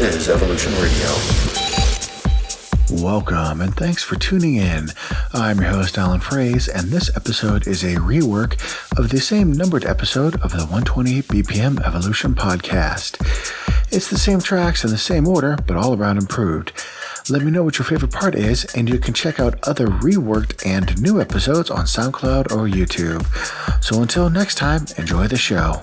is Evolution Radio. Welcome and thanks for tuning in. I'm your host, Alan Fraze, and this episode is a rework of the same numbered episode of the 128 BPM Evolution podcast. It's the same tracks in the same order, but all around improved. Let me know what your favorite part is, and you can check out other reworked and new episodes on SoundCloud or YouTube. So until next time, enjoy the show.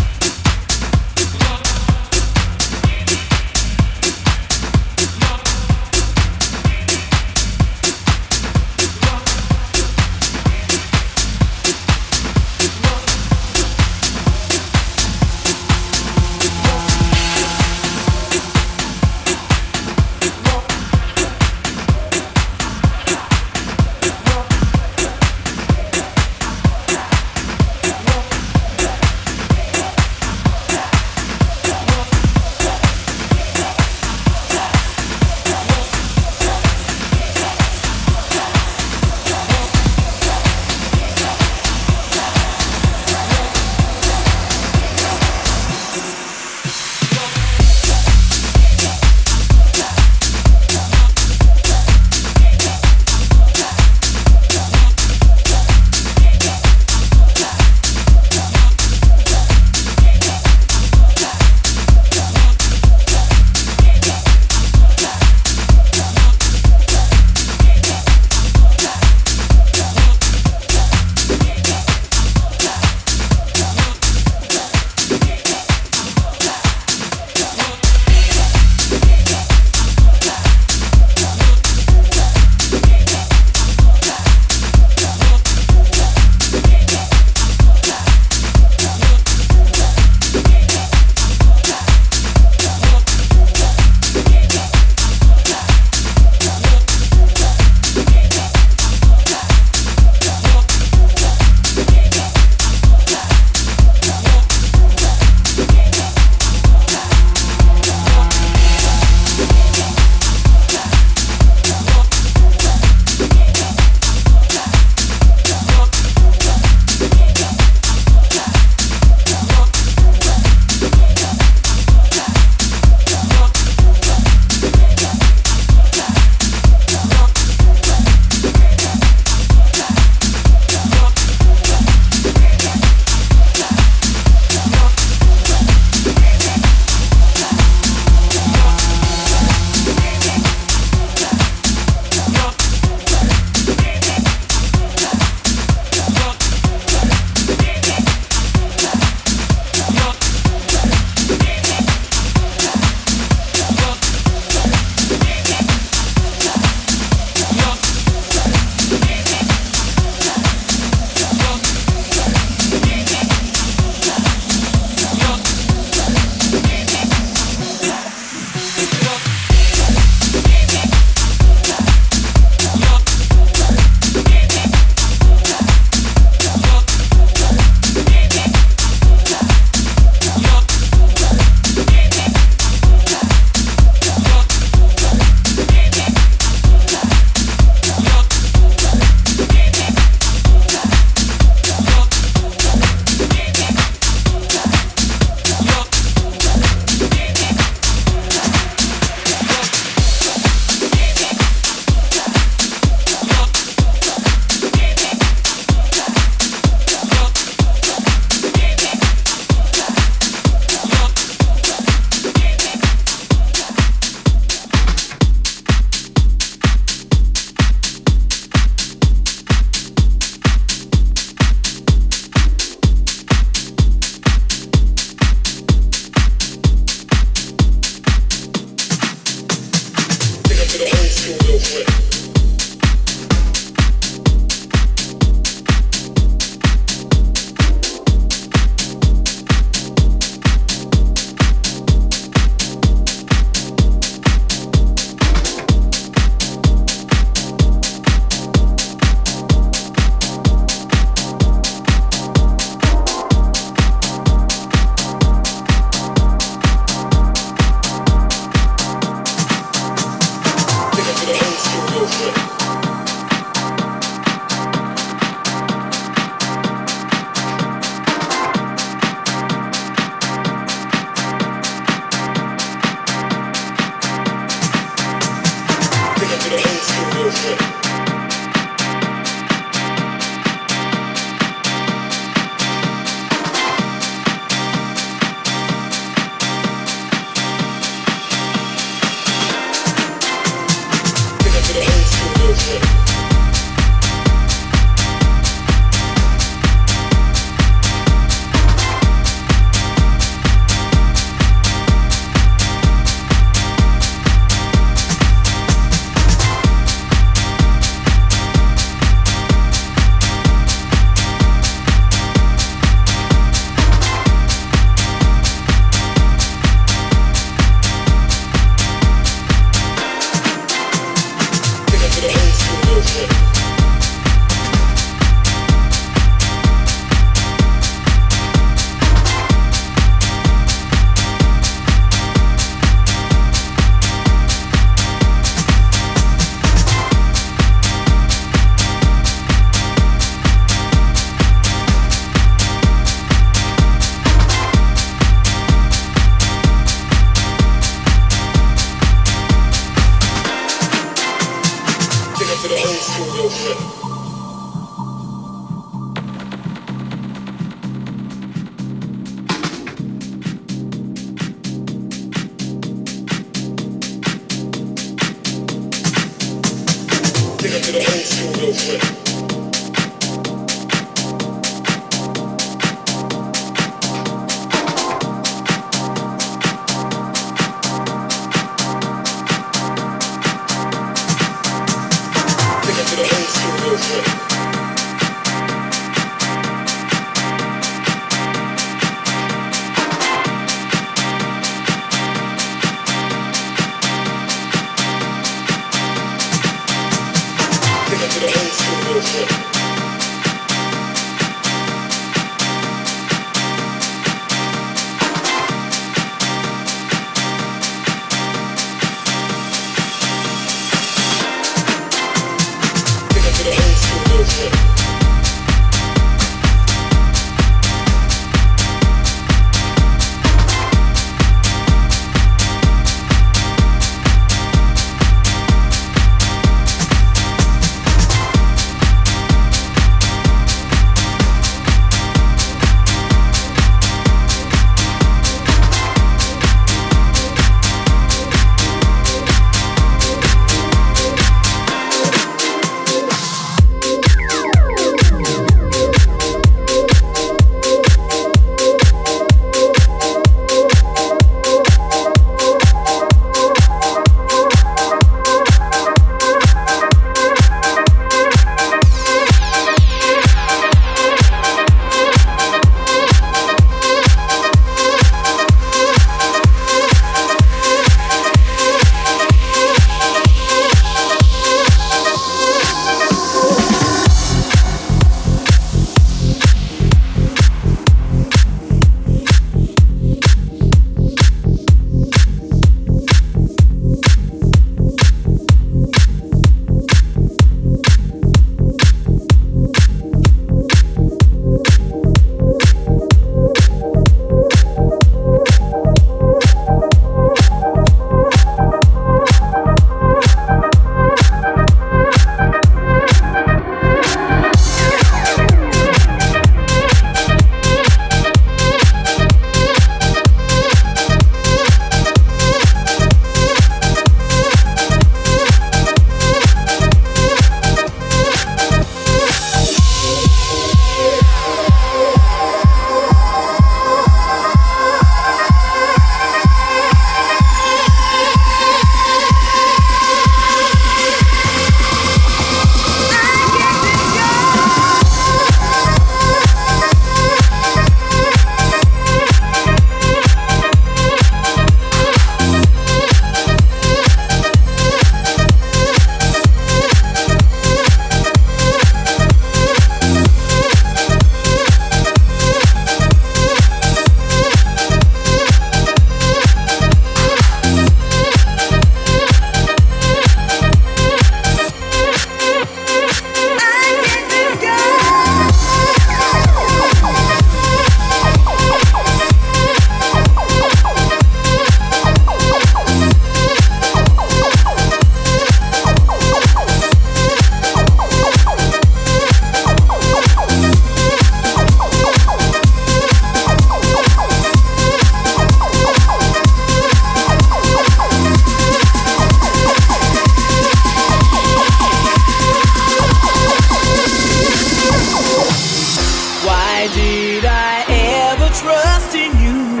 trust in you.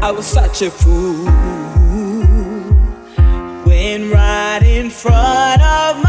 I was such a fool when right in front of my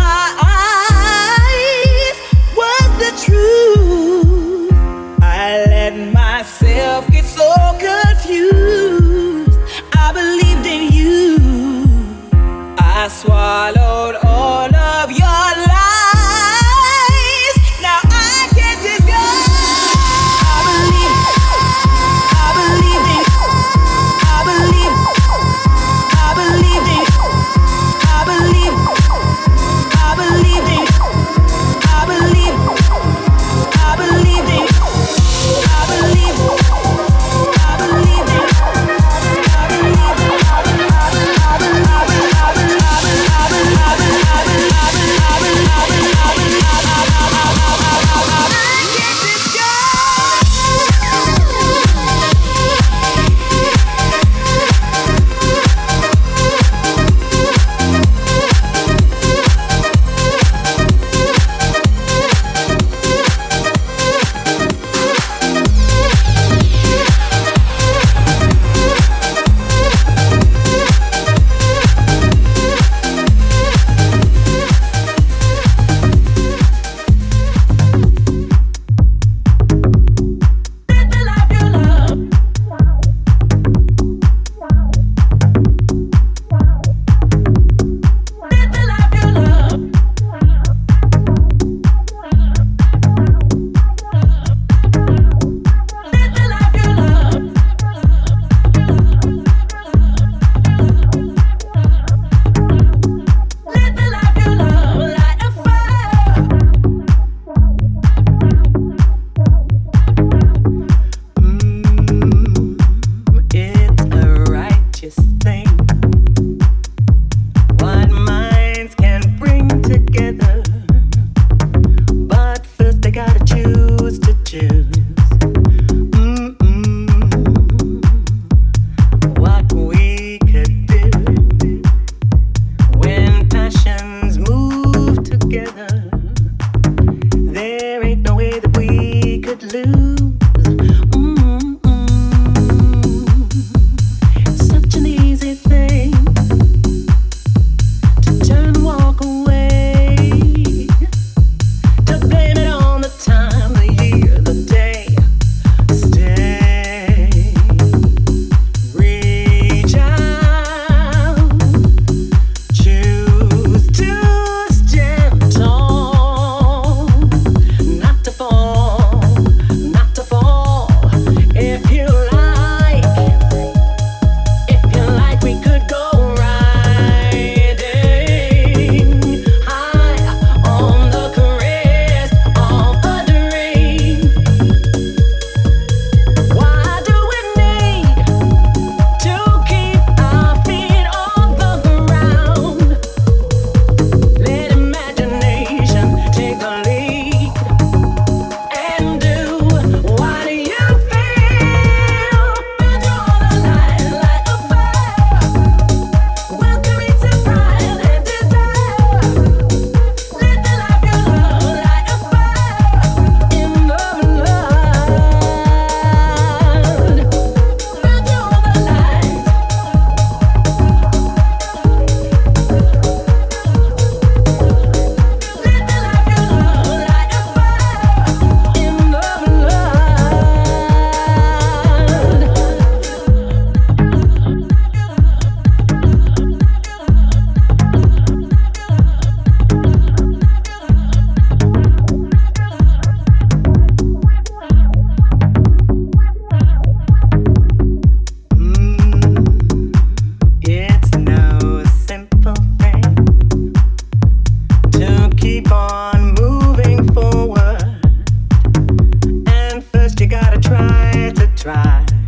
try